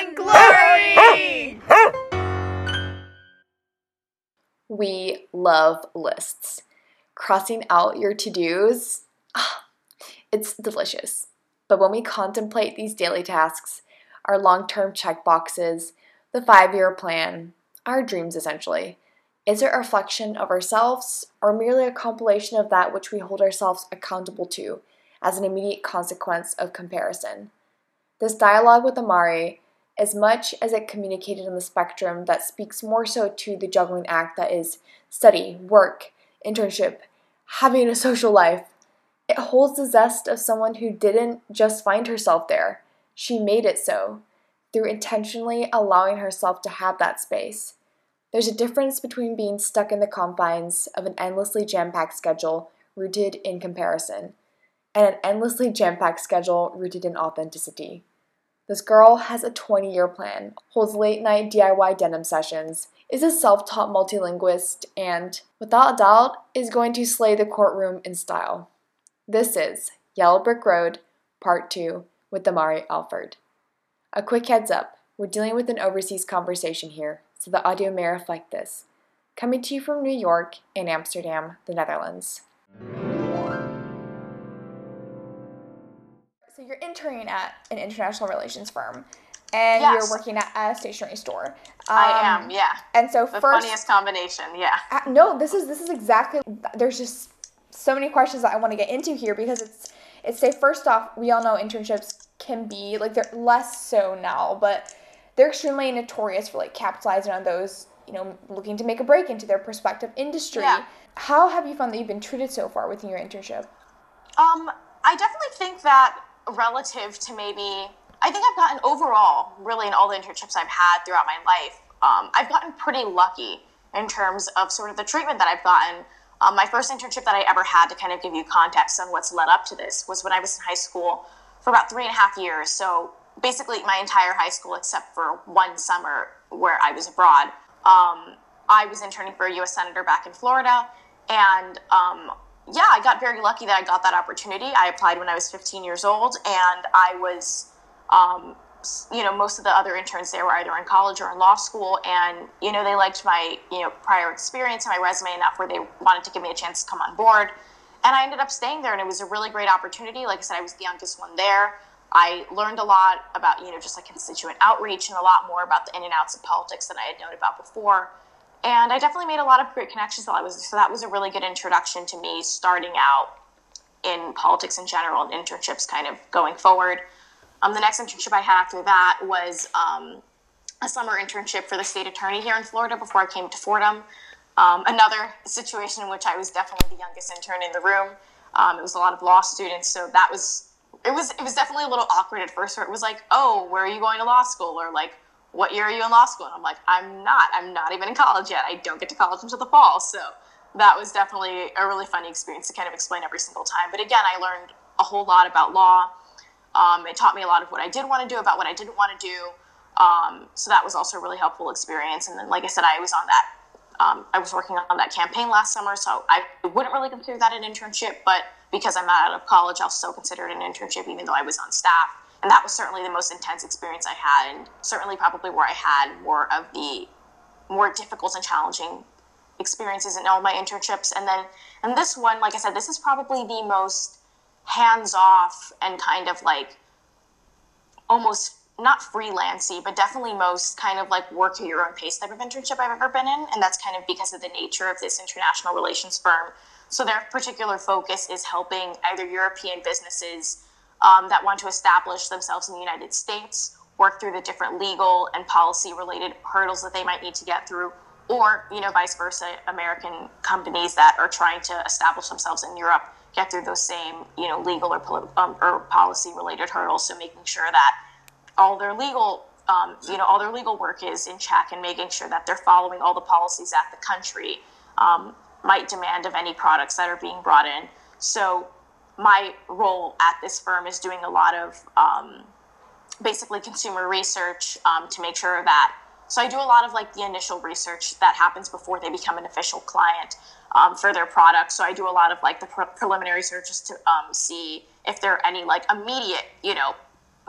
and glory! We love lists. Crossing out your to dos, ah, it's delicious. But when we contemplate these daily tasks, our long term check boxes, the five year plan, our dreams essentially, is it a reflection of ourselves or merely a compilation of that which we hold ourselves accountable to as an immediate consequence of comparison? This dialogue with Amari, as much as it communicated on the spectrum that speaks more so to the juggling act that is study, work, internship, having a social life, it holds the zest of someone who didn't just find herself there, she made it so through intentionally allowing herself to have that space. There's a difference between being stuck in the confines of an endlessly jam packed schedule rooted in comparison and an endlessly jam packed schedule rooted in authenticity. This girl has a 20 year plan, holds late night DIY denim sessions, is a self taught multilingualist, and, without a doubt, is going to slay the courtroom in style. This is Yellow Brick Road, Part 2, with Amari Alford. A quick heads up we're dealing with an overseas conversation here, so the audio may reflect this. Coming to you from New York and Amsterdam, the Netherlands. So you're interning at an international relations firm, and Yes. you're working at a stationery store. I Um, am, yeah. And so The first, funniest combination, yeah. uh, no, this is this is exactly. There's just so many questions that I want to get into here because it's it's say first off, we all know internships can be like they're less so now, but they're extremely notorious for like capitalizing on those you know looking to make a break into their prospective industry. Yeah. How have you found that you've been treated so far within your internship? Um, I definitely think that relative to maybe, I think I've gotten overall, really in all the internships I've had throughout my life, um, I've gotten pretty lucky in terms of sort of the treatment that I've gotten. Um, my first internship that I ever had to kind of give you context on what's led up to this was when I was in high school for about three and a half years. So basically, my entire high school, except for one summer where I was abroad, um, I was interning for a U.S. senator back in Florida, and um, yeah, I got very lucky that I got that opportunity. I applied when I was 15 years old, and I was, um, you know, most of the other interns there were either in college or in law school, and you know, they liked my, you know, prior experience and my resume enough where they wanted to give me a chance to come on board. And I ended up staying there, and it was a really great opportunity. Like I said, I was the youngest one there. I learned a lot about, you know, just like constituent outreach and a lot more about the in and outs of politics than I had known about before and I definitely made a lot of great connections while I was so that was a really good introduction to me starting out in politics in general and internships kind of going forward. Um, the next internship I had after that was um, a summer internship for the state attorney here in Florida before I came to Fordham. Um, another situation in which I was definitely the youngest intern in the room. Um, it was a lot of law students, so that was it was it was definitely a little awkward at first. Where it was like, oh, where are you going to law school, or like, what year are you in law school? And I'm like, I'm not. I'm not even in college yet. I don't get to college until the fall. So that was definitely a really funny experience to kind of explain every single time. But again, I learned a whole lot about law. Um, it taught me a lot of what I did want to do, about what I didn't want to do. Um, so that was also a really helpful experience. And then, like I said, I was on that. Um, I was working on that campaign last summer, so I wouldn't really consider that an internship. But because I'm out of college, I'll still consider it an internship, even though I was on staff. And that was certainly the most intense experience I had, and certainly probably where I had more of the more difficult and challenging experiences in all my internships. And then, and this one, like I said, this is probably the most hands off and kind of like almost not freelancy, but definitely most kind of like work at your own pace type of internship I've ever been in. And that's kind of because of the nature of this international relations firm. So their particular focus is helping either European businesses um, that want to establish themselves in the United States work through the different legal and policy related hurdles that they might need to get through or you know vice versa american companies that are trying to establish themselves in europe get through those same you know legal or, um, or policy related hurdles. So making sure that all their legal um, you know all their legal work is in check and making sure that they're following all the policies that the country um, might demand of any products that are being brought in. So my role at this firm is doing a lot of um, basically consumer research um, to make sure that so i do a lot of like the initial research that happens before they become an official client um, for their product. So i do a lot of like the pre- preliminary searches to um, see if there are any like immediate you know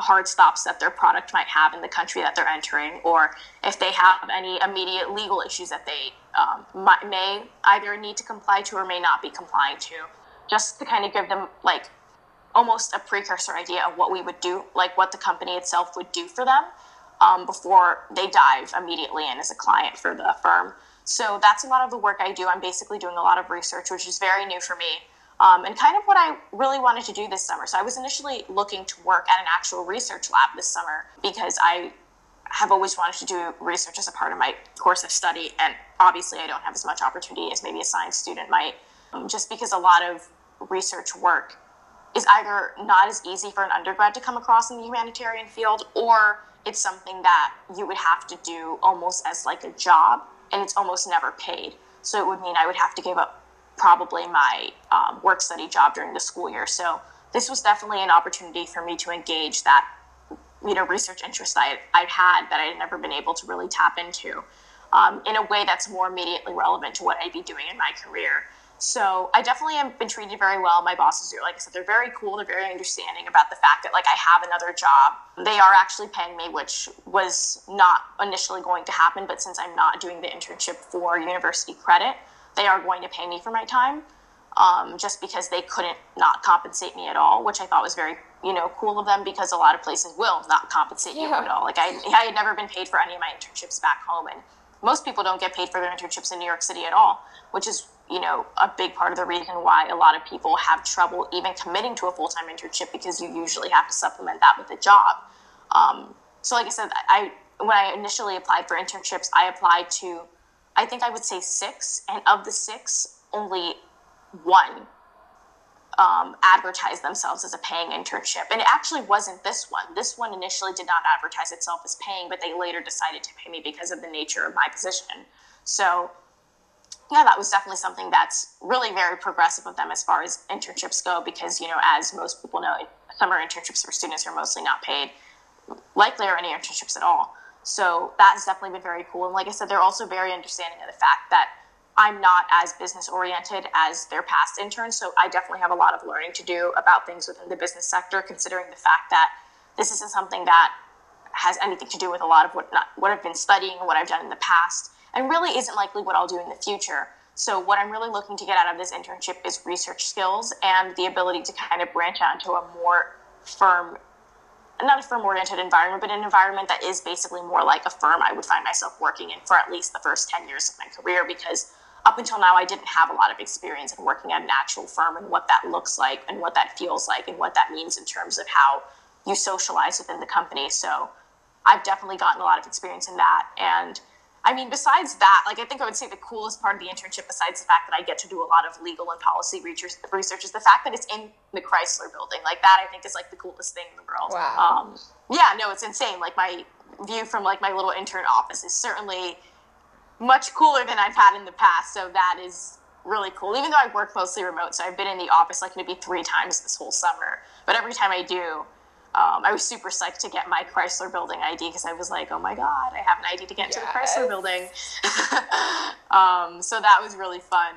hard stops that their product might have in the country that they're entering, or if they have any immediate legal issues that they um, may either need to comply to or may not be complying to, just to kind of give them like almost a precursor idea of what we would do, like what the company itself would do for them um, before they dive immediately in as a client for the firm. So that's a lot of the work I do. I'm basically doing a lot of research, which is very new for me. Um, and kind of what I really wanted to do this summer. So I was initially looking to work at an actual research lab this summer because I have always wanted to do research as a part of my course of study. And obviously, I don't have as much opportunity as maybe a science student might, um, just because a lot of research work is either not as easy for an undergrad to come across in the humanitarian field or it's something that you would have to do almost as like a job and it's almost never paid. So it would mean I would have to give up probably my um, work study job during the school year. So this was definitely an opportunity for me to engage that you know research interest I I've had that I had never been able to really tap into um, in a way that's more immediately relevant to what I'd be doing in my career. So I definitely have been treated very well. My bosses are, like I said, they're very cool. They're very understanding about the fact that like I have another job. They are actually paying me, which was not initially going to happen. But since I'm not doing the internship for university credit, they are going to pay me for my time. Um, just because they couldn't not compensate me at all, which I thought was very, you know, cool of them because a lot of places will not compensate yeah. you at all. Like I, I had never been paid for any of my internships back home, and most people don't get paid for their internships in New York City at all, which is you know, a big part of the reason why a lot of people have trouble even committing to a full time internship because you usually have to supplement that with a job. Um, so, like I said, I when I initially applied for internships, I applied to, I think I would say six, and of the six, only one um, advertised themselves as a paying internship. And it actually wasn't this one. This one initially did not advertise itself as paying, but they later decided to pay me because of the nature of my position. So yeah, that was definitely something that's really very progressive of them as far as internships go, because, you know, as most people know, summer internships for students are mostly not paid, likely or any internships at all. So that has definitely been very cool. And like I said, they're also very understanding of the fact that I'm not as business oriented as their past interns. So I definitely have a lot of learning to do about things within the business sector, considering the fact that this isn't something that has anything to do with a lot of what, not, what I've been studying and what I've done in the past and really isn't likely what I'll do in the future. So, what I'm really looking to get out of this internship is research skills and the ability to kind of branch out into a more firm, not a firm oriented environment, but an environment that is basically more like a firm I would find myself working in for at least the first 10 years of my career because up until now I didn't have a lot of experience in working at an actual firm and what that looks like and what that feels like and what that means in terms of how you socialize within the company. So, I've definitely gotten a lot of experience in that. And I mean, besides that, like I think I would say the coolest part of the internship, besides the fact that I get to do a lot of legal and policy research, research is the fact that it's in the Chrysler building. Like that, I think is like the coolest thing in the world. Wow. Um, yeah, no, it's insane. Like my view from like my little intern office is certainly much cooler than I've had in the past. So that is really cool. Even though I work mostly remote, so I've been in the office like maybe three times this whole summer. But every time I do, um, I was super psyched to get my Chrysler Building ID because I was like, oh my god, I have an ID to get yes. to the Chrysler Building. um, so that was really fun.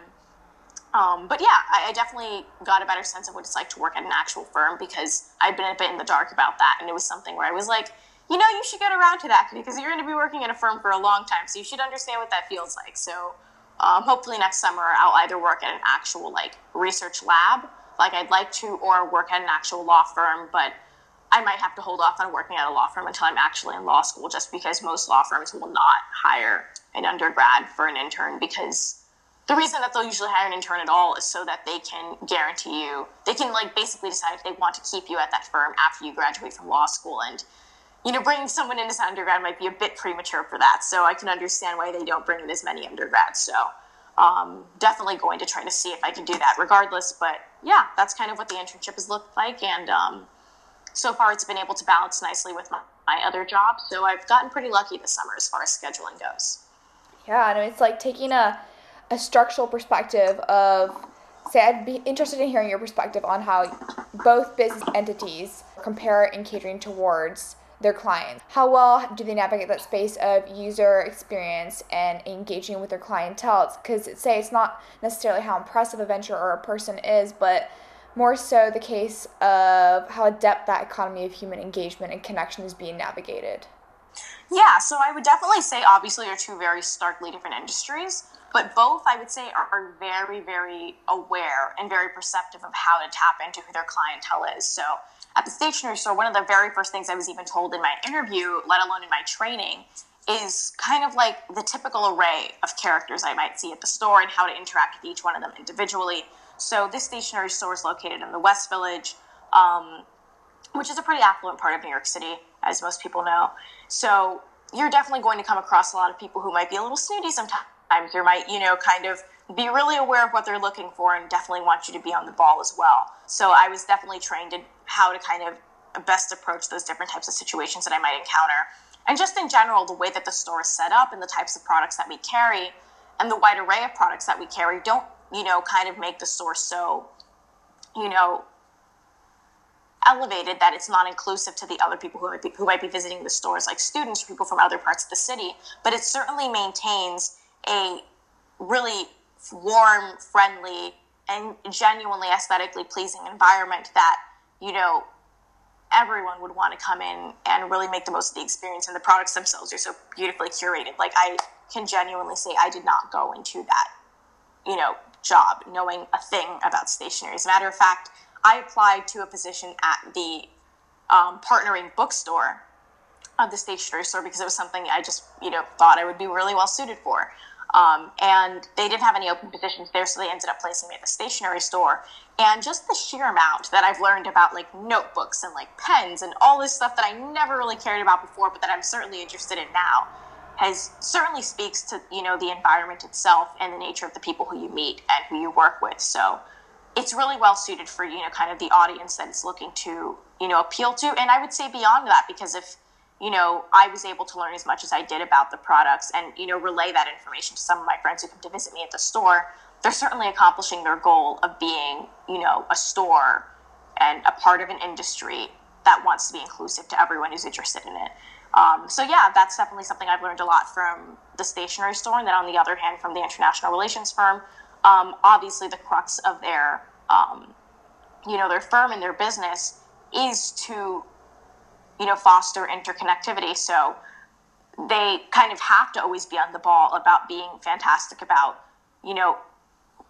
Um, but yeah, I, I, definitely got a better sense of what it's like to work at an actual firm because I'd been a bit in the dark about that, and it was something where I was like, you know, you should get around to that because you're going to be working in a firm for a long time, so you should understand what that feels like. So um, hopefully next summer I'll either work at an actual like research lab, like I'd like to, or work at an actual law firm, but I might have to hold off on working at a law firm until I'm actually in law school, just because most law firms will not hire an undergrad for an intern because the reason that they'll usually hire an intern at all is so that they can guarantee you they can like basically decide if they want to keep you at that firm after you graduate from law school. And you know bringing someone in as an undergrad might be a bit premature for that. So i can understand why they don't bring in as many undergrads. So um, definitely going to try to see if i can do that regardless. But yeah that's kind of what the internship has looked like. And um, so far it's been able to balance nicely with my, my other job. So I've gotten pretty lucky this summer as far as scheduling goes. Yeah, and it's like taking a, a structural perspective of, say, I'd be interested in hearing your perspective on how both business entities compare in catering towards their clients. How well do they navigate that space of user experience and engaging with their clientele? Because say it's not necessarily how impressive a venture or a person is, but more so the case of how adept that economy of human engagement and connection is being navigated? Yeah, so I would definitely say obviously are two very starkly different industries, but both I would say are, are very, very aware and very perceptive of how to tap into who their clientele is. So at the stationery store, one of the very first things I was even told in my interview, let alone in my training, is kind of like the typical array of characters I might see at the store and how to interact with each one of them individually. So this stationery store is located in the West Village, um, which is a pretty affluent part of New York City, as most people know. So you're definitely going to come across a lot of people who might be a little snooty sometimes. Or might, you know, kind of be really aware of what they're looking for and definitely want you to be on the ball as well. So I was definitely trained in how to kind of best approach those different types of situations that I might encounter. And just in general, the way that the store is set up and the types of products that we carry and the wide array of products that we carry don't, you know, kind of make the store so, you know, elevated that it's not inclusive to the other people who might be, who might be visiting the stores, like students or people from other parts of the city. But it certainly maintains a really warm, friendly, and genuinely aesthetically pleasing environment that, you know, everyone would want to come in and really make the most of the experience. And the products themselves are so beautifully curated. Like, I can genuinely say I did not go into that, you know, job knowing a thing about stationery. As a matter of fact, I applied to a position at the um, partnering bookstore of the stationery store because it was something I just, you know, thought I would be really well suited for. Um, and they didn't have any open positions there, so they ended up placing me at the stationery store. And just the sheer amount that I've learned about like notebooks and like pens and all this stuff that I never really cared about before, but that I'm certainly interested in now, has certainly speaks to you know the environment itself and the nature of the people who you meet and who you work with. So it's really well suited for you know kind of the audience that it's looking to you know appeal to. And I would say beyond that, because if you know, I was able to learn as much as I did about the products and, you know, relay that information to some of my friends who come to visit me at the store. They're certainly accomplishing their goal of being, you know, a store and a part of an industry that wants to be inclusive to everyone who's interested in it. Um, so yeah, that's definitely something I've learned a lot from the stationery store, and then on the other hand, from the international relations firm. Um, obviously, the crux of their, um, you know, their firm and their business is to you know, foster interconnectivity. So they kind of have to always be on the ball about being fantastic about, you know,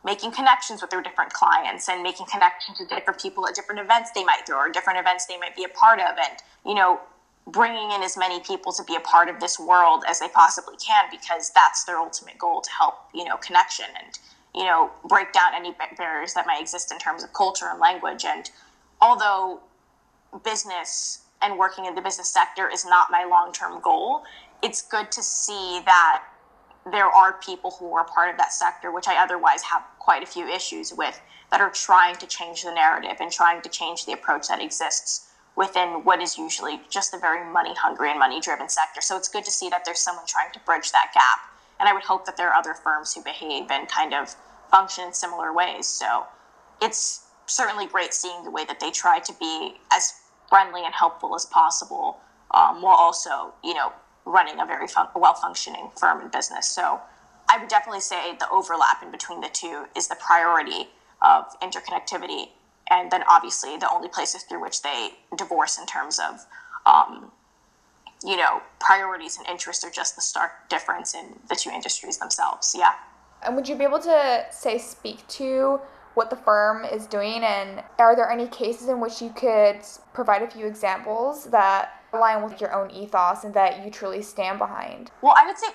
making connections with their different clients and making connections with different people at different events they might throw or different events they might be a part of and, you know, bringing in as many people to be a part of this world as they possibly can because that's their ultimate goal to help, you know, connection and, you know, break down any barriers that might exist in terms of culture and language. And although business and working in the business sector is not my long term goal, it's good to see that there are people who are part of that sector, which I otherwise have quite a few issues with, that are trying to change the narrative and trying to change the approach that exists within what is usually just a very money hungry and money driven sector. So it's good to see that there's someone trying to bridge that gap. And I would hope that there are other firms who behave and kind of function in similar ways. So it's certainly great seeing the way that they try to be as friendly and helpful as possible, um, while also, you know, running a very fun- well-functioning firm and business. So I would definitely say the overlap in between the two is the priority of interconnectivity, and then obviously the only places through which they divorce in terms of, um, you know, priorities and interests are just the stark difference in the two industries themselves. Yeah. And would you be able to say speak to what the firm is doing and are there any cases in which you could provide a few examples that align with your own ethos and that you truly stand behind? Well, I would say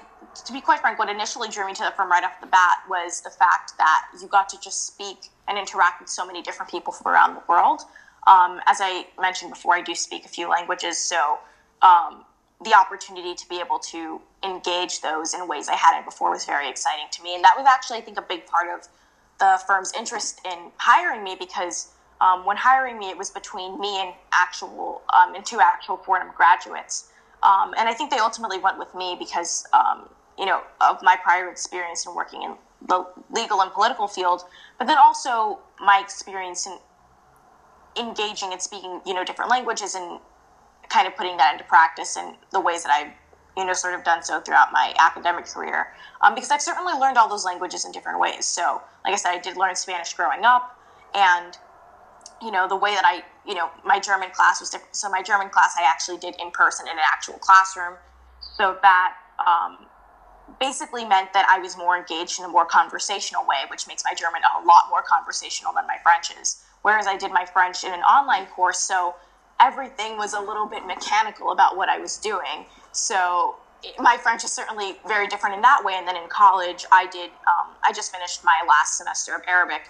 to be quite frank, what initially drew me to the firm right off the bat was the fact that you got to just speak and interact with so many different people from around the world. Um, as I mentioned before, I do speak a few languages, so um, the opportunity to be able to engage those in ways I hadn't before was very exciting to me. And that was actually, I think, a big part of the firm's interest in hiring me because um, when hiring me, it was between me and actual um, and two actual Fordham graduates. Um, and I think they ultimately went with me because um, you know of my prior experience in working in the legal and political field, but then also my experience in engaging and speaking you know different languages and kind of putting that into practice in the ways that I've you know, sort of done so throughout my academic career. Um, because I've certainly learned all those languages in different ways. So, like I said, I did learn Spanish growing up, and you know, the way that I, you know, my German class was different. So my German class I actually did in person in an actual classroom. So that um, basically meant that I was more engaged in a more conversational way, which makes my German a lot more conversational than my French is. Whereas I did my French in an online course, so everything was a little bit mechanical about what I was doing. So my French is certainly very different in that way. And then in college, I did, um, I just finished my last semester of Arabic.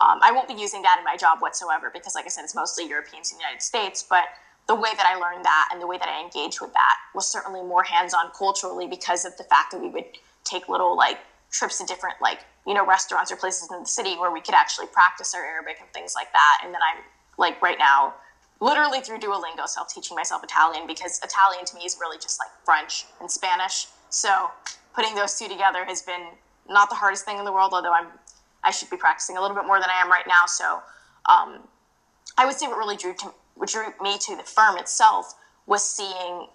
Um, I won't be using that in my job whatsoever because, like I said, it's mostly Europeans in the United States. But the way that I learned that and the way that I engaged with that was certainly more hands on culturally because of the fact that we would take little like trips to different like you know restaurants or places in the city where we could actually practice our Arabic and things like that. And then I'm like right now literally through Duolingo self teaching myself Italian because Italian to me is really just like French and Spanish. So putting those two together has been not the hardest thing in the world, although I'm I should be practicing a little bit more than I am right now. So um, I would say what really drew to what drew me to the firm itself was seeing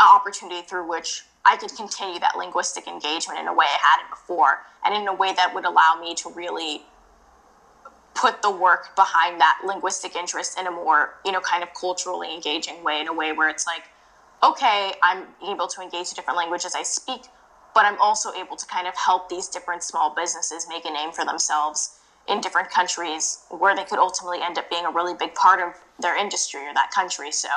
an opportunity through which I could continue that linguistic engagement in a way I hadn't before, and in a way that would allow me to really put the work behind that linguistic interest in a more, you know, kind of culturally engaging way, in a way where it's like, okay, I'm able to engage the different languages I speak, but I'm also able to kind of help these different small businesses make a name for themselves in different countries where they could ultimately end up being a really big part of their industry or that country. So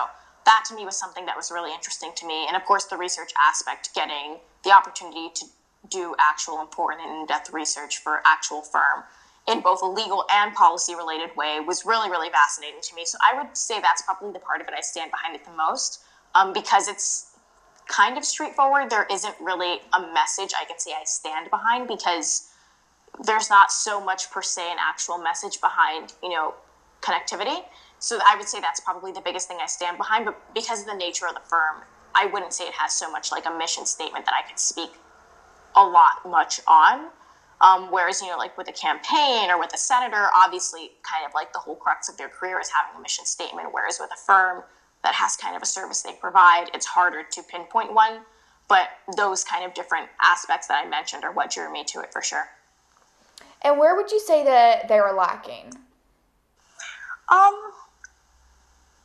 that to me was something that was really interesting to me. And of course, the research aspect, getting the opportunity to do actual important and in-depth research for actual firm in both a legal and policy related way was really really fascinating to me so i would say that's probably the part of it i stand behind it the most um, because it's kind of straightforward there isn't really a message i can say i stand behind because there's not so much per se an actual message behind you know connectivity so i would say that's probably the biggest thing i stand behind but because of the nature of the firm i wouldn't say it has so much like a mission statement that i could speak a lot much on um, whereas, you know, like with a campaign or with a senator, obviously, kind of like the whole crux of their career is having a mission statement. Whereas with a firm that has kind of a service they provide, it's harder to pinpoint one. But those kind of different aspects that I mentioned are what drew me to it for sure. And where would you say that they were lacking? Um,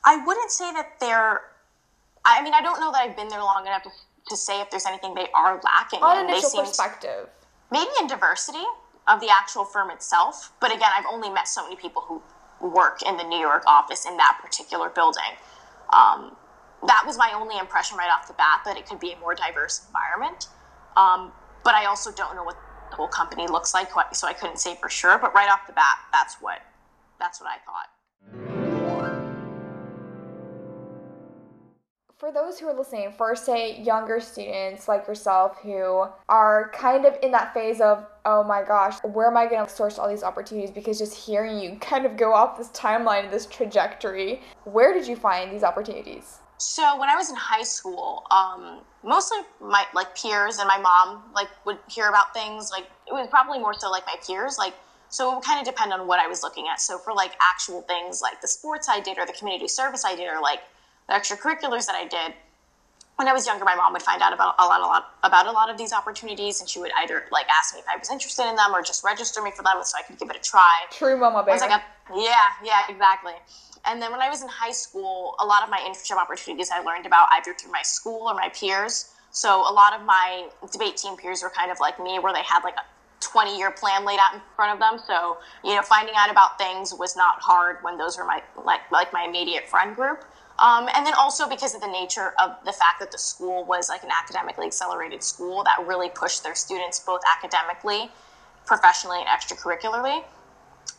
I wouldn't say that they're. I mean, I don't know that I've been there long enough to, to say if there's anything they are lacking. On initial perspective maybe in diversity of the actual firm itself. But again, I've only met so many people who work in the New York office in that particular building. Um, that was my only impression right off the bat that it could be a more diverse environment. Um, but I also don't know what the whole company looks like, so I couldn't say for sure. But right off the bat, that's what that's what I thought. For those who are listening, for say younger students like yourself who are kind of in that phase of, oh my gosh, where am I going to source all these opportunities? Because just hearing you kind of go off this timeline, this trajectory, where did you find these opportunities? So when I was in high school, um, mostly my like peers and my mom like would hear about things. Like it was probably more so like my peers. Like so it would kind of depend on what I was looking at. So for like actual things like the sports I did or the community service I did or like the extracurriculars that I did, when I was younger, my mom would find out about a lot, a lot about a lot of these opportunities, and she would either like ask me if I was interested in them or just register me for them so I could give it a try. True mama bear. Got, yeah, yeah, exactly. And then when I was in high school, a lot of my internship opportunities I learned about either through my school or my peers. So a lot of my debate team peers were kind of like me, where they had like a 20 year plan laid out in front of them. So, you know, finding out about things was not hard when those were my like like my immediate friend group. Um, and then also because of the nature of the fact that the school was like an academically accelerated school that really pushed their students both academically, professionally, and extracurricularly.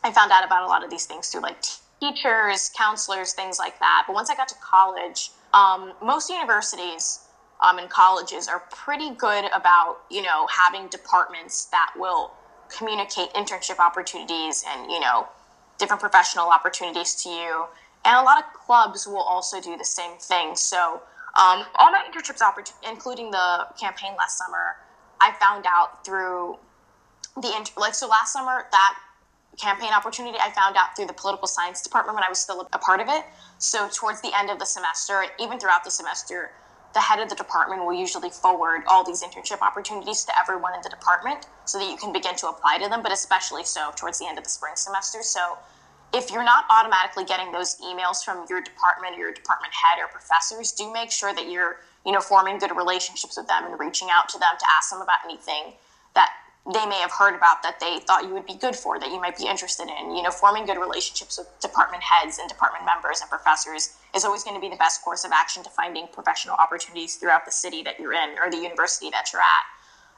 I found out about a lot of these things through like teachers, counselors, things like that. But once I got to college, um, most universities um, and colleges are pretty good about you know having departments that will communicate internship opportunities and you know different professional opportunities to you and a lot of clubs will also do the same thing. So, um, all my internships, including the campaign last summer, I found out through the like so last summer that campaign opportunity I found out through the political science department when I was still a part of it. So towards the end of the semester, even throughout the semester, the head of the department will usually forward all these internship opportunities to everyone in the department so that you can begin to apply to them, but especially so towards the end of the spring semester. So if you're not automatically getting those emails from your department or your department head or professors, do make sure that you're, you know, forming good relationships with them and reaching out to them to ask them about anything that they may have heard about that they thought you would be good for, that you might be interested in. You know, forming good relationships with department heads and department members and professors is always going to be the best course of action to finding professional opportunities throughout the city that you're in or the university that you're at.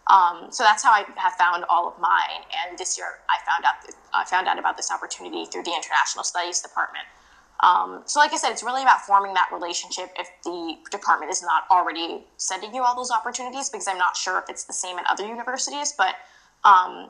Um, so that's how I have found all of mine. And this year, I found out I found out about this opportunity through the International Studies Department. Um, so, like I said, it's really about forming that relationship if the department is not already sending you all those opportunities, because I'm not sure if it's the same in other universities. But um,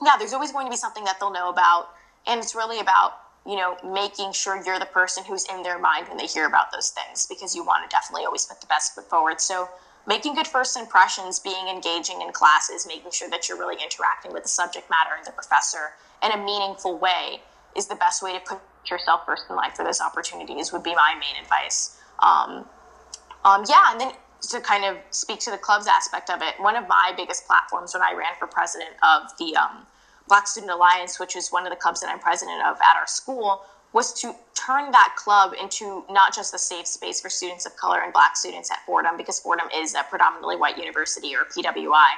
yeah, there's always going to be something that they'll know about, and it's really about you know making sure you're the person who's in their mind when they hear about those things, because you want to definitely always put the best foot forward. So making good first impressions, being engaging in classes, making sure that you're really interacting with the subject matter and the professor in a meaningful way is the best way to put yourself first in line for those opportunities would be my main advice. Um, um, yeah, and then to kind of speak to the clubs aspect of it, one of my biggest platforms when I ran for president of the um, Black Student Alliance, which is one of the clubs that I'm president of at our school, was to turn that club into not just a safe space for students of color and black students at Fordham, because Fordham is a predominantly white university or PWI,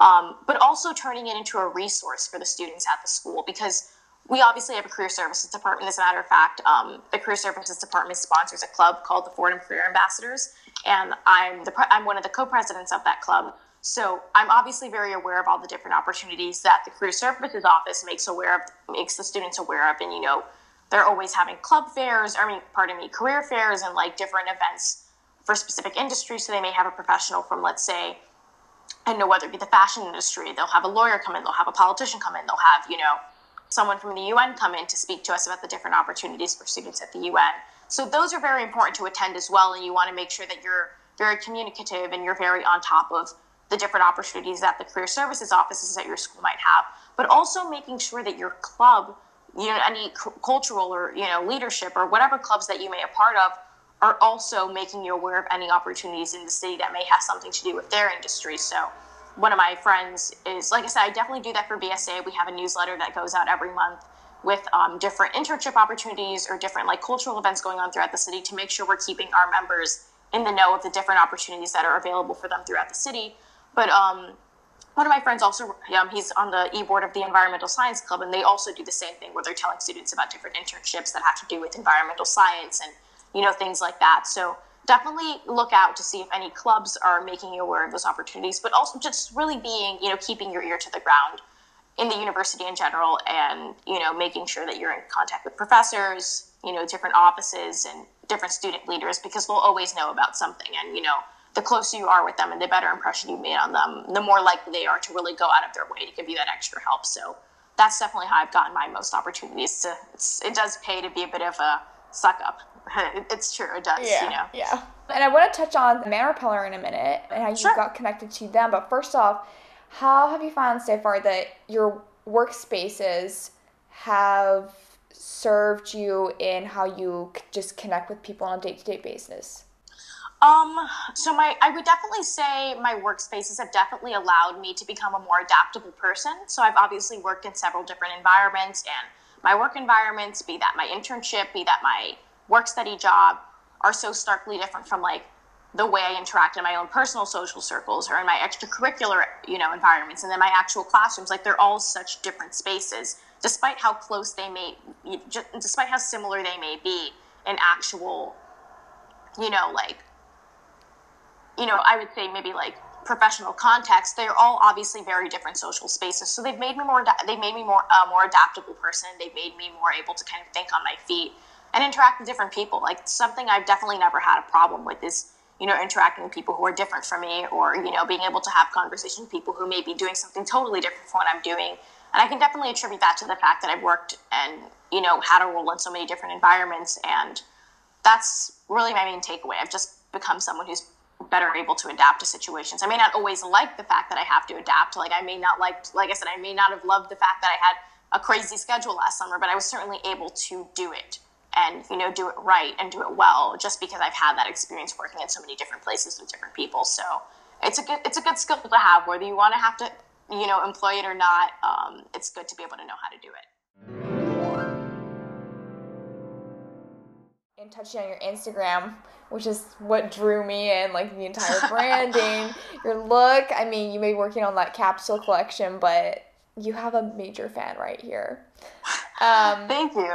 um, but also turning it into a resource for the students at the school because we obviously have a career services department. As a matter of fact, um, the career services department sponsors a club called the Fordham Career Ambassadors, and I'm the I'm one of the co-presidents of that club. So I'm obviously very aware of all the different opportunities that the career services office makes aware of, makes the students aware of, and you know they're always having club fairs, I mean, pardon me, career fairs and like different events for specific industries. So they may have a professional from, let's say, I know whether it be the fashion industry, they'll have a lawyer come in, they'll have a politician come in, they'll have, you know, someone from the UN come in to speak to us about the different opportunities for students at the UN. So those are very important to attend as well, and you want to make sure that you're very communicative and you're very on top of the different opportunities that the career services offices at your school might have, but also making sure that your club you know any c- cultural or you know leadership or whatever clubs that you may be a part of are also making you aware of any opportunities in the city that may have something to do with their industry. So one of my friends is like i said i definitely do that for bsa we have a newsletter that goes out every month with um, different internship opportunities or different like cultural events going on throughout the city to make sure we're keeping our members in the know of the different opportunities that are available for them throughout the city. But um, one of my friends also um, he's on the e-board of the environmental science club and they also do the same thing where they're telling students about different internships that have to do with environmental science and you know things like that. So definitely look out to see if any clubs are making you aware of those opportunities but also just really being you know keeping your ear to the ground in the university in general and you know making sure that you're in contact with professors you know different offices and different student leaders because they'll always know about something and you know the closer you are with them and the better impression you made on them, the more likely they are to really go out of their way to give you that extra help. So that's definitely how I've gotten my most opportunities. To it does pay to be a bit of a suck up. it's true, it does. Yeah, you know. yeah. And I want to touch on Man Repeller in a minute and how you Sure. got connected to them. But first off, how have you found so far that your workspaces have served you in how you just connect with people on a day-to-day basis? Um, so my I would definitely say my workspaces have definitely allowed me to become a more adaptable person. So I've obviously worked in several different environments and my work environments, be that my internship, be that my work study job, are so starkly different from like the way I interact in my own personal social circles or in my extracurricular, you know, environments and then my actual classrooms. Like they're all such different spaces, despite how close they may, despite how similar they may be in actual, you know, like you know, I would say maybe like professional context, they're all obviously very different social spaces. So they've made me more, they've made me more, a more adaptable person. They've made me more able to kind of think on my feet and interact with different people. Like something I've definitely never had a problem with is, you know, interacting with people who are different from me or, you know, being able to have conversations with people who may be doing something totally different from what I'm doing. And I can definitely attribute that to the fact that I've worked and, you know, had a role in so many different environments. And that's really my main takeaway. I've just become someone who's better able to adapt to situations. I may not always like the fact that I have to adapt. Like I may not like, like I said, I may not have loved the fact that I had a crazy schedule last summer, but I was certainly able to do it and you know do it right and do it well, just because I've had that experience working in so many different places with different people. So it's a good it's a good skill to have, whether you want to have to you know employ it or not. Um, it's good to be able to know how to do it. And touching on your Instagram, which is what drew me in, like the entire branding, your look. I mean, you may be working on that capsule collection, but you have a major fan right here. Um, Thank you.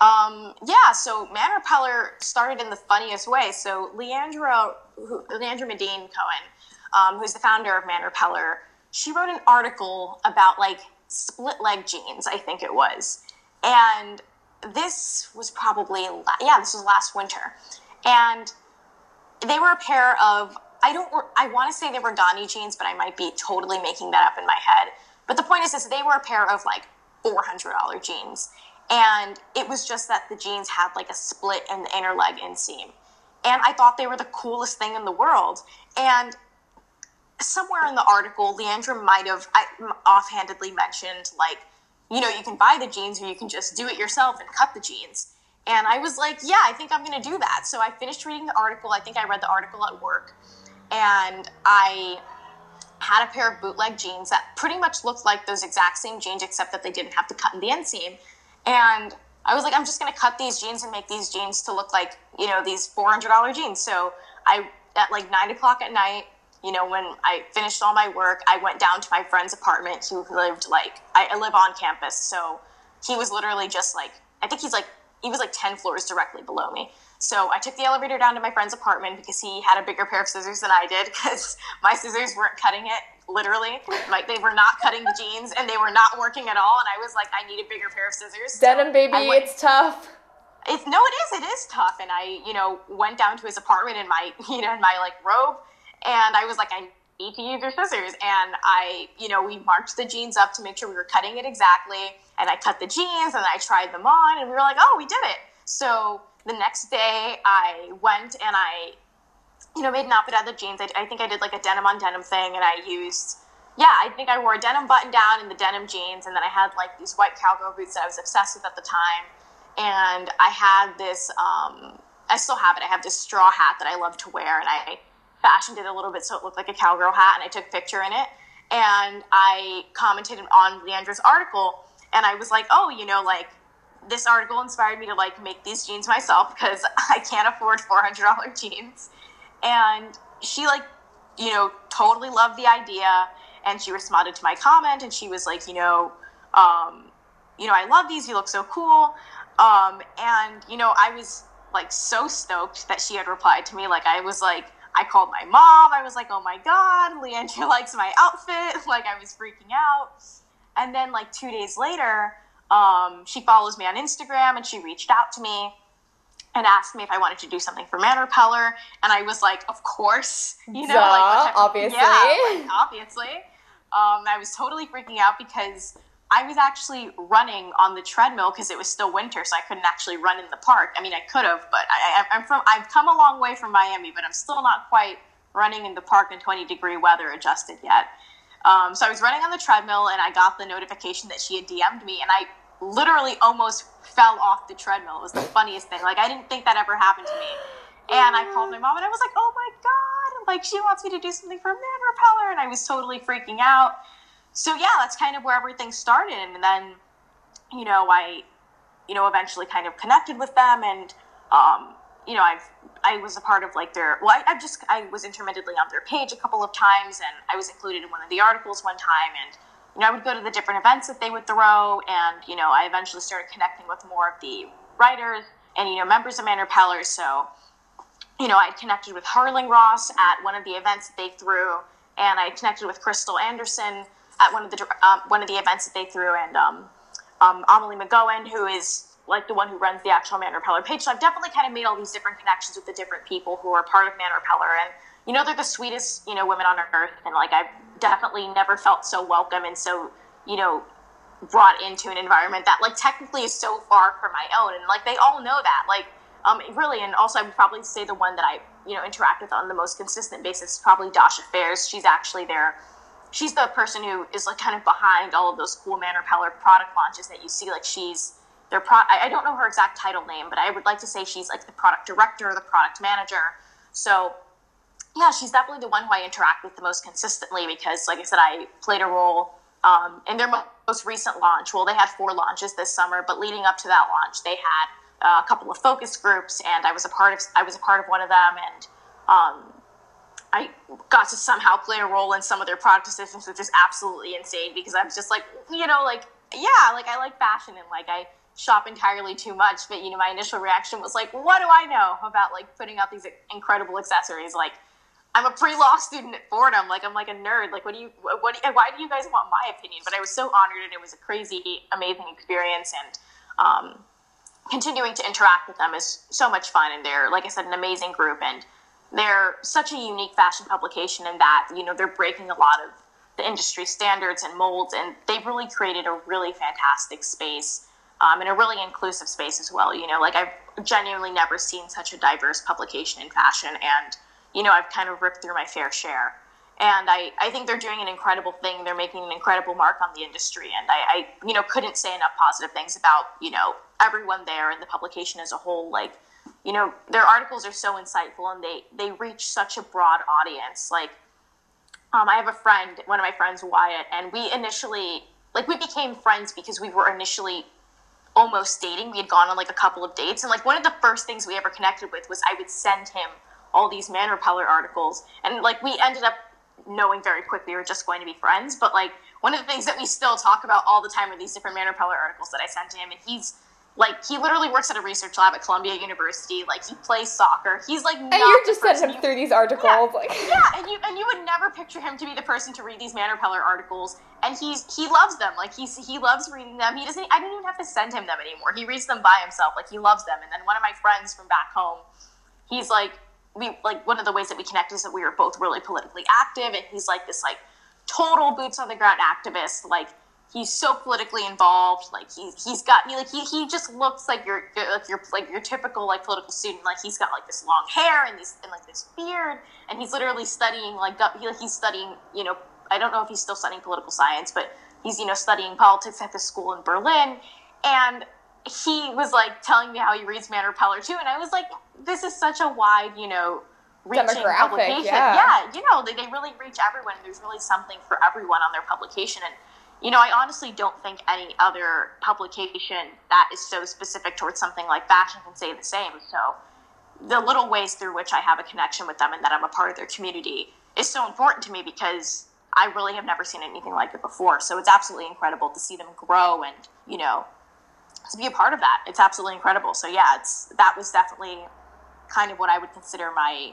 Um, yeah, so Man Repeller started in the funniest way. So Leandra, who, Leandra Medine Cohen, um, who's the founder of Man Repeller, she wrote an article about like split leg jeans, I think it was. And this was probably, yeah, this was last winter. And they were a pair of, I don't, I want to say they were Ganni jeans, but I might be totally making that up in my head. But the point is, is they were a pair of like $400 jeans. And it was just that the jeans had like a split in the inner leg inseam. And I thought they were the coolest thing in the world. And somewhere in the article, Leandra might have offhandedly mentioned, like, you know, you can buy the jeans or you can just do it yourself and cut the jeans. And I was like, yeah, I think I'm going to do that. So I finished reading the article. I think I read the article at work. And I had a pair of bootleg jeans that pretty much looked like those exact same jeans, except that they didn't have to cut in the inseam. And I was like, I'm just going to cut these jeans and make these jeans to look like, you know, these $400 jeans. So I, at like nine o'clock at night, you know, when I finished all my work, I went down to my friend's apartment who lived like, I, I live on campus. So he was literally just like, I think he's like, he was like 10 floors directly below me. So I took the elevator down to my friend's apartment because he had a bigger pair of scissors than I did because my scissors weren't cutting it literally. Like they were not cutting the jeans and they were not working at all. And I was like, I need a bigger pair of scissors. Denim, so baby, went, it's tough. It's no, it is. It is tough. And I, you know, went down to his apartment in my, you know, in my like robe and I was like, I need to use your scissors. And I, you know, we marked the jeans up to make sure we were cutting it exactly. And I cut the jeans and I tried them on and we were like, oh, we did it. So the next day I went and I, you know, made an outfit out of the jeans. I, I think I did like a denim on denim thing and I used, yeah, I think I wore a denim button down and the denim jeans. And then I had like these white cowgirl boots that I was obsessed with at the time. And I had this, um, I still have it. I have this straw hat that I love to wear and I fashioned it a little bit so it looked like a cowgirl hat and I took a picture in it. And I commented on Leandra's article and I was like, oh, you know, like this article inspired me to like make these jeans myself because I can't afford $400 jeans. And she like, you know, totally loved the idea and she responded to my comment and she was like, you know, um, you know, I love these. You look so cool. Um, and you know, I was like so stoked that she had replied to me. Like I was like, I called my mom. I was like, oh my God, Leandra likes my outfit. Like, I was freaking out. And then, like, two days later, um, she follows me on Instagram and she reached out to me and asked me if I wanted to do something for Man Repeller. And I was like, of course. You know, Duh, like, obviously. Yeah, like, obviously. Um, I was totally freaking out because I was actually running on the treadmill because it was still winter, so I couldn't actually run in the park. I mean, I could have, but I, am from. I've come a long way from Miami, but I'm still not quite running in the park in 20 degree weather adjusted yet. Um, so I was running on the treadmill, and I got the notification that she had DM'd me, and I literally almost fell off the treadmill. It was the funniest thing. Like I didn't think that ever happened to me. And I called my mom, and I was like, "Oh my god! Like she wants me to do something for Man Repeller," and I was totally freaking out so yeah, that's kind of where everything started. And then, you know, I, you know, eventually kind of connected with them and, um, you know, I've, I was a part of like their, well, I, I just, I was intermittently on their page a couple of times and I was included in one of the articles one time and, you know, I would go to the different events that they would throw and, you know, I eventually started connecting with more of the writers and, you know, members of Man Repeller. So, you know, I connected with Harling Ross at one of the events that they threw and I connected with Crystal Anderson at one of the um, one of the events that they threw, and um, um, Amalie MacGowan, who is like the one who runs the actual Man Repeller page. So I've definitely kind of made all these different connections with the different people who are part of Man Repeller, and you know they're the sweetest you know women on earth, and like I've definitely never felt so welcome and so you know brought into an environment that like technically is so far from my own, and like they all know that, like. Um, really, and also I would probably say the one that I, you know, interact with on the most consistent basis is probably Dasha Fairs. She's actually their she's the person who is like kind of behind all of those cool Man Repeller product launches that you see. Like she's their pro. I, don't know her exact title name, but I would like to say she's like the product director, the product manager. So yeah, she's definitely the one who I interact with the most consistently because, like I said, I played a role um, in their most recent launch. Well, they had four launches this summer, but leading up to that launch, they had uh, a couple of focus groups, and I was a part of I was a part of one of them, and um, I got to somehow play a role in some of their product decisions, which is absolutely insane because I was just like, you know, like yeah, like I like fashion and like I shop entirely too much, but you know, my initial reaction was like, what do I know about like putting out these incredible accessories? Like, I'm a pre-law student at Fordham. Like, I'm like a nerd. Like, what do you, what, do you, why do you guys want my opinion? But I was so honored, and it was a crazy, amazing experience, and um, continuing to interact with them is so much fun. And they're, like I said, an amazing group, and they're such a unique fashion publication in that you know they're breaking a lot of the industry standards and molds, and they've really created a really fantastic space um, and a really inclusive space as well. You know, like I've genuinely never seen such a diverse publication in fashion, and you know, I've kind of ripped through my fair share. And I, I think they're doing an incredible thing. They're making an incredible mark on the industry. And I, I, you know, couldn't say enough positive things about, you know, everyone there and the publication as a whole. Like, you know, their articles are so insightful and they, they reach such a broad audience. Like, um, I have a friend, one of my friends, Wyatt, and we initially, like, we became friends because we were initially almost dating. We had gone on like a couple of dates, and like one of the first things we ever connected with was I would send him all these Man Repeller articles, and like we ended up knowing very quickly we were just going to be friends. But like one of the things that we still talk about all the time are these different Man Repeller articles that I sent to him, and he's like he literally works at a research lab at Columbia University. Like he plays soccer. He's like and you're just sending him you, through these articles, yeah, like yeah, and you and you would never picture him to be the person to read these Man Repeller articles, and he's he loves them. Like he's he loves reading them. He doesn't. I didn't even have to send him them anymore. He reads them by himself. Like he loves them. And then one of my friends from back home, he's like we like one of the ways that we connect is that we were both really politically active, and he's like this like total boots on the ground activist, like he's so politically involved. Like he's he's got me like he, he just looks like your like your like your typical like political student. Like he's got like this long hair and this and like this beard, and he's literally studying like he, he's studying you know I don't know if he's still studying political science, but he's you know studying politics at the school in Berlin, and he was like telling me how he reads Man Repeller too, and I was like, this is such a wide you know reaching publication. Yeah. yeah, you know they, they really reach everyone. There's really something for everyone on their publication and you know, I honestly don't think any other publication that is so specific towards something like fashion can say the same. So, the little ways through which I have a connection with them and that I'm a part of their community is so important to me because I really have never seen anything like it before. So, it's absolutely incredible to see them grow and, you know, to be a part of that. It's absolutely incredible. So, yeah, it's that was definitely kind of what I would consider my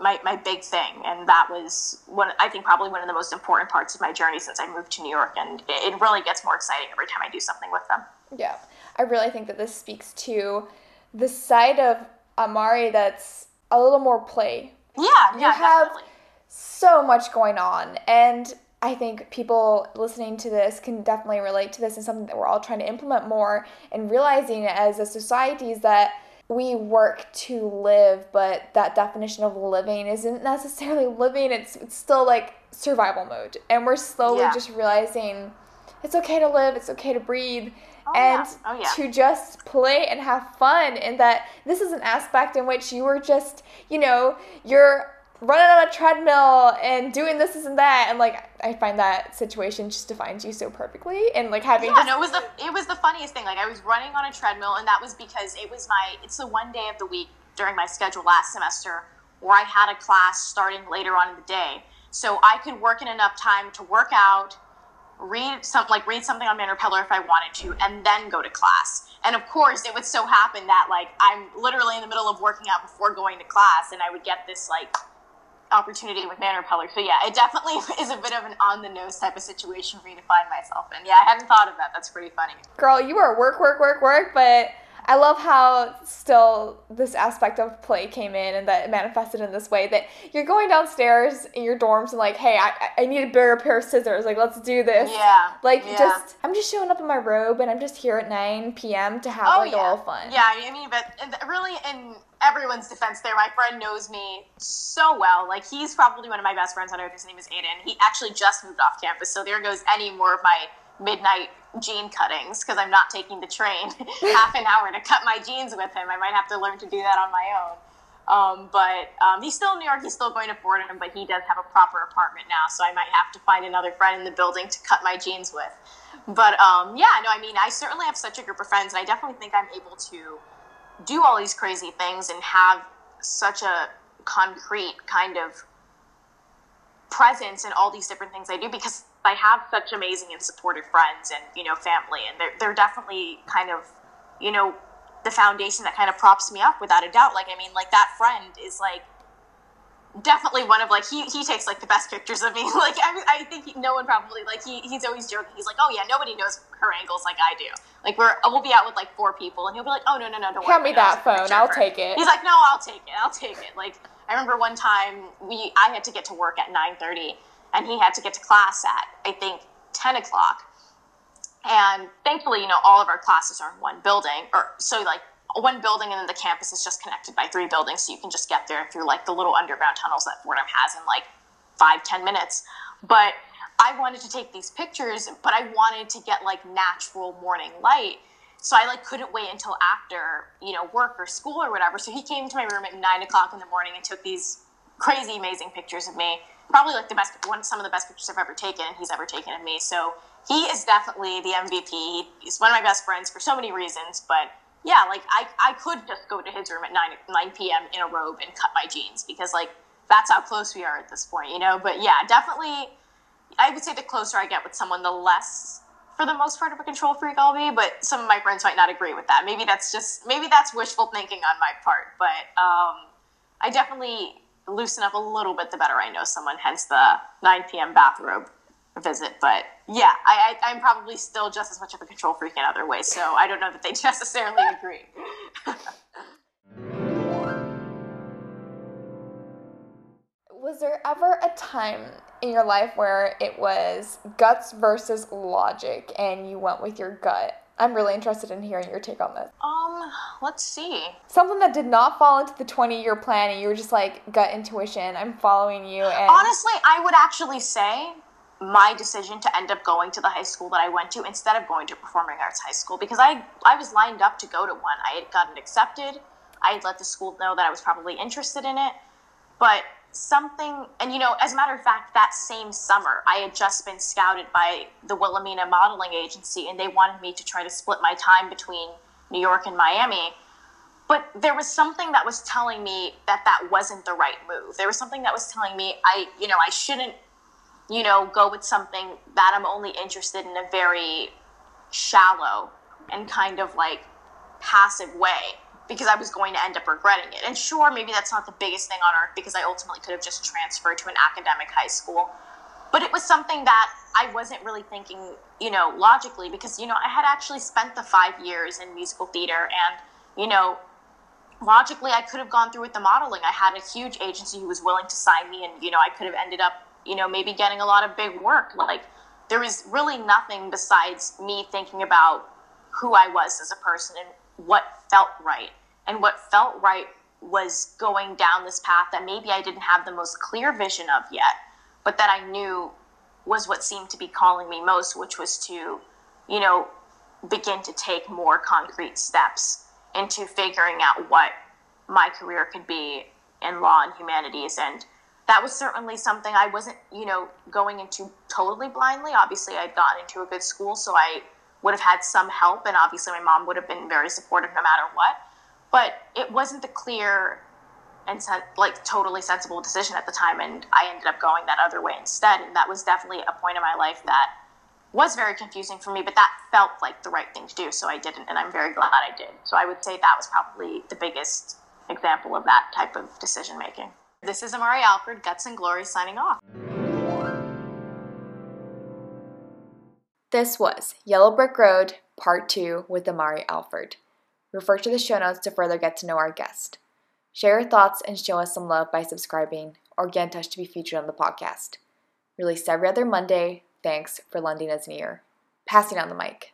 my, my big thing. And that was one i think probably one of the most important parts of my journey since i moved to new york. And it really gets more exciting every time i do something with them. Yeah. I really think that this speaks to the side of Amari that's a little more play. Yeah you yeah, have definitely. so much going on. And I think people listening to this can definitely relate to this and something that we're all trying to implement more and realizing as a society is that we work to live, but that definition of living isn't necessarily living. It's, it's still like survival mode. And we're slowly yeah. just realizing it's okay to live, it's okay to breathe, oh, and yeah. Oh, yeah. to just play and have fun. And that this is an aspect in which you are just, you know, you're running on a treadmill and doing this, this and that. And like I find that situation just defines you so perfectly. And like having yeah just... no it was the it was the funniest thing. Like I was running on a treadmill and that was because it was my it's the one day of the week during my schedule last semester where I had a class starting later on in the day. So I could work in enough time to work out read some like read something on Man Repeller if I wanted to, and then go to class. And of course, it would so happen that like I'm literally in the middle of working out before going to class, and I would get this like opportunity with Man Repeller. So yeah, it definitely is a bit of an on the nose type of situation for me to find myself in. Yeah, I hadn't thought of that. That's pretty funny. Girl, you are work, work, work, work, but I love how still this aspect of play came in and that it manifested in this way that you're going downstairs in your dorms and like, hey, I, I need a bigger pair of scissors. Like, let's do this. Yeah. Like, yeah. just, I'm just showing up in my robe and I'm just here at 9 p.m. to have oh, like yeah. a little fun. Yeah, I mean, but really in everyone's defense there, my friend knows me so well. Like, he's probably one of my best friends on earth. His name is Aiden. He actually just moved off campus. So there goes any more of my midnight jean cuttings because I'm not taking the train half an hour to cut my jeans with him. I might have to learn to do that on my own. Um, but um, he's still in New York. He's still going to Fordham, but he does have a proper apartment now. So I might have to find another friend in the building to cut my jeans with. But um, yeah, no, I mean, I certainly have such a group of friends, and I definitely think I'm able to do all these crazy things and have such a concrete kind of presence in all these different things I do because I have such amazing and supportive friends and you know family. And they're, they're definitely kind of you know the foundation that kind of props me up without a doubt. Like I mean like that friend is like definitely one of like he, he takes like the best pictures of me. Like I, I think he, no one probably like he, he's always joking. He's like oh yeah nobody knows her angles like I do. Like we're we'll be out with like four people and he'll be like oh no no no don't Hand worry me that phone. I'll take it. he's like no I'll take it. I'll take it. Like I remember one time we I had to get to work at 9:30 and he had to get to class at I think 10 o'clock. And thankfully you know all of our classes are in one building or so like one building and then the campus is just connected by three buildings so you can just get there through like the little underground tunnels that Fordham has in like five ten minutes. But i wanted to take these pictures but i wanted to get like natural morning light. So i like couldn't wait until after you know work or school or whatever. So he came to my room at nine o'clock in the morning and took these crazy amazing pictures of me probably like the best one some of the best pictures i've ever taken he's ever taken of me. So he is definitely the mvp he's one of my best friends for so many reasons but yeah, like I, I could just go to his room at 9, 9 p.m. in a robe and cut my jeans because like that's how close we are at this point, you know? But yeah, definitely, I would say the closer I get with someone, the less, for the most part, of a control freak I'll be. But some of my friends might not agree with that. Maybe that's just, maybe that's wishful thinking on my part. But um, I definitely loosen up a little bit the better I know someone, hence the 9 p.m. bathrobe visit. But yeah, I, I, I'm probably still just as much of a control freak in other ways, so I don't know that they necessarily agree. Was there ever a time in your life where it was guts versus logic and you went with your gut? I'm really interested in hearing your take on this. um, let's see. Something that did not fall into the 20 year plan and you were just like, gut intuition, I'm following you. And Honestly, I would actually say my decision to end up going to the high school that I went to instead of going to performing arts high school because I I was lined up to go to one. I had gotten accepted. I had let the school know that I was probably interested in it. But something and you know, as a matter of fact, that same summer I had just been scouted by the Wilhelmina modeling agency and they wanted me to try to split my time between New York and Miami. But there was something that was telling me that that wasn't the right move. There was something that was telling me I, you know, I shouldn't you know, go with something that I'm only interested in a very shallow and kind of like passive way because I was going to end up regretting it. And sure, maybe that's not the biggest thing on earth because I ultimately could have just transferred to an academic high school. But it was something that I wasn't really thinking, you know, logically because, you know, I had actually spent the five years in musical theater and, you know, logically I could have gone through with the modeling. I had a huge agency who was willing to sign me and, you know, I could have ended up you know, maybe getting a lot of big work. Like there was really nothing besides me thinking about who I was as a person and what felt right. And what felt right was going down this path that maybe I didn't have the most clear vision of yet, but that I knew was what seemed to be calling me most, which was to, you know, begin to take more concrete steps into figuring out what my career could be in law and humanities and that was certainly something I wasn't, you know, going into totally blindly. Obviously, I'd gotten into a good school, so I would have had some help, and obviously, my mom would have been very supportive no matter what. But it wasn't the clear and like totally sensible decision at the time, and I ended up going that other way instead. And that was definitely a point in my life that was very confusing for me, but that felt like the right thing to do, so I didn't, and I'm very glad I did. So I would say that was probably the biggest example of that type of decision making. This is Amari Alford, Guts and Glory, signing off. This was Yellow Brick Road, Part 2 with Amari Alford. Refer to the show notes to further get to know our guest. Share your thoughts and show us some love by subscribing or get in touch to be featured on the podcast. Released every other Monday. Thanks for lending us an ear. Passing on the mic.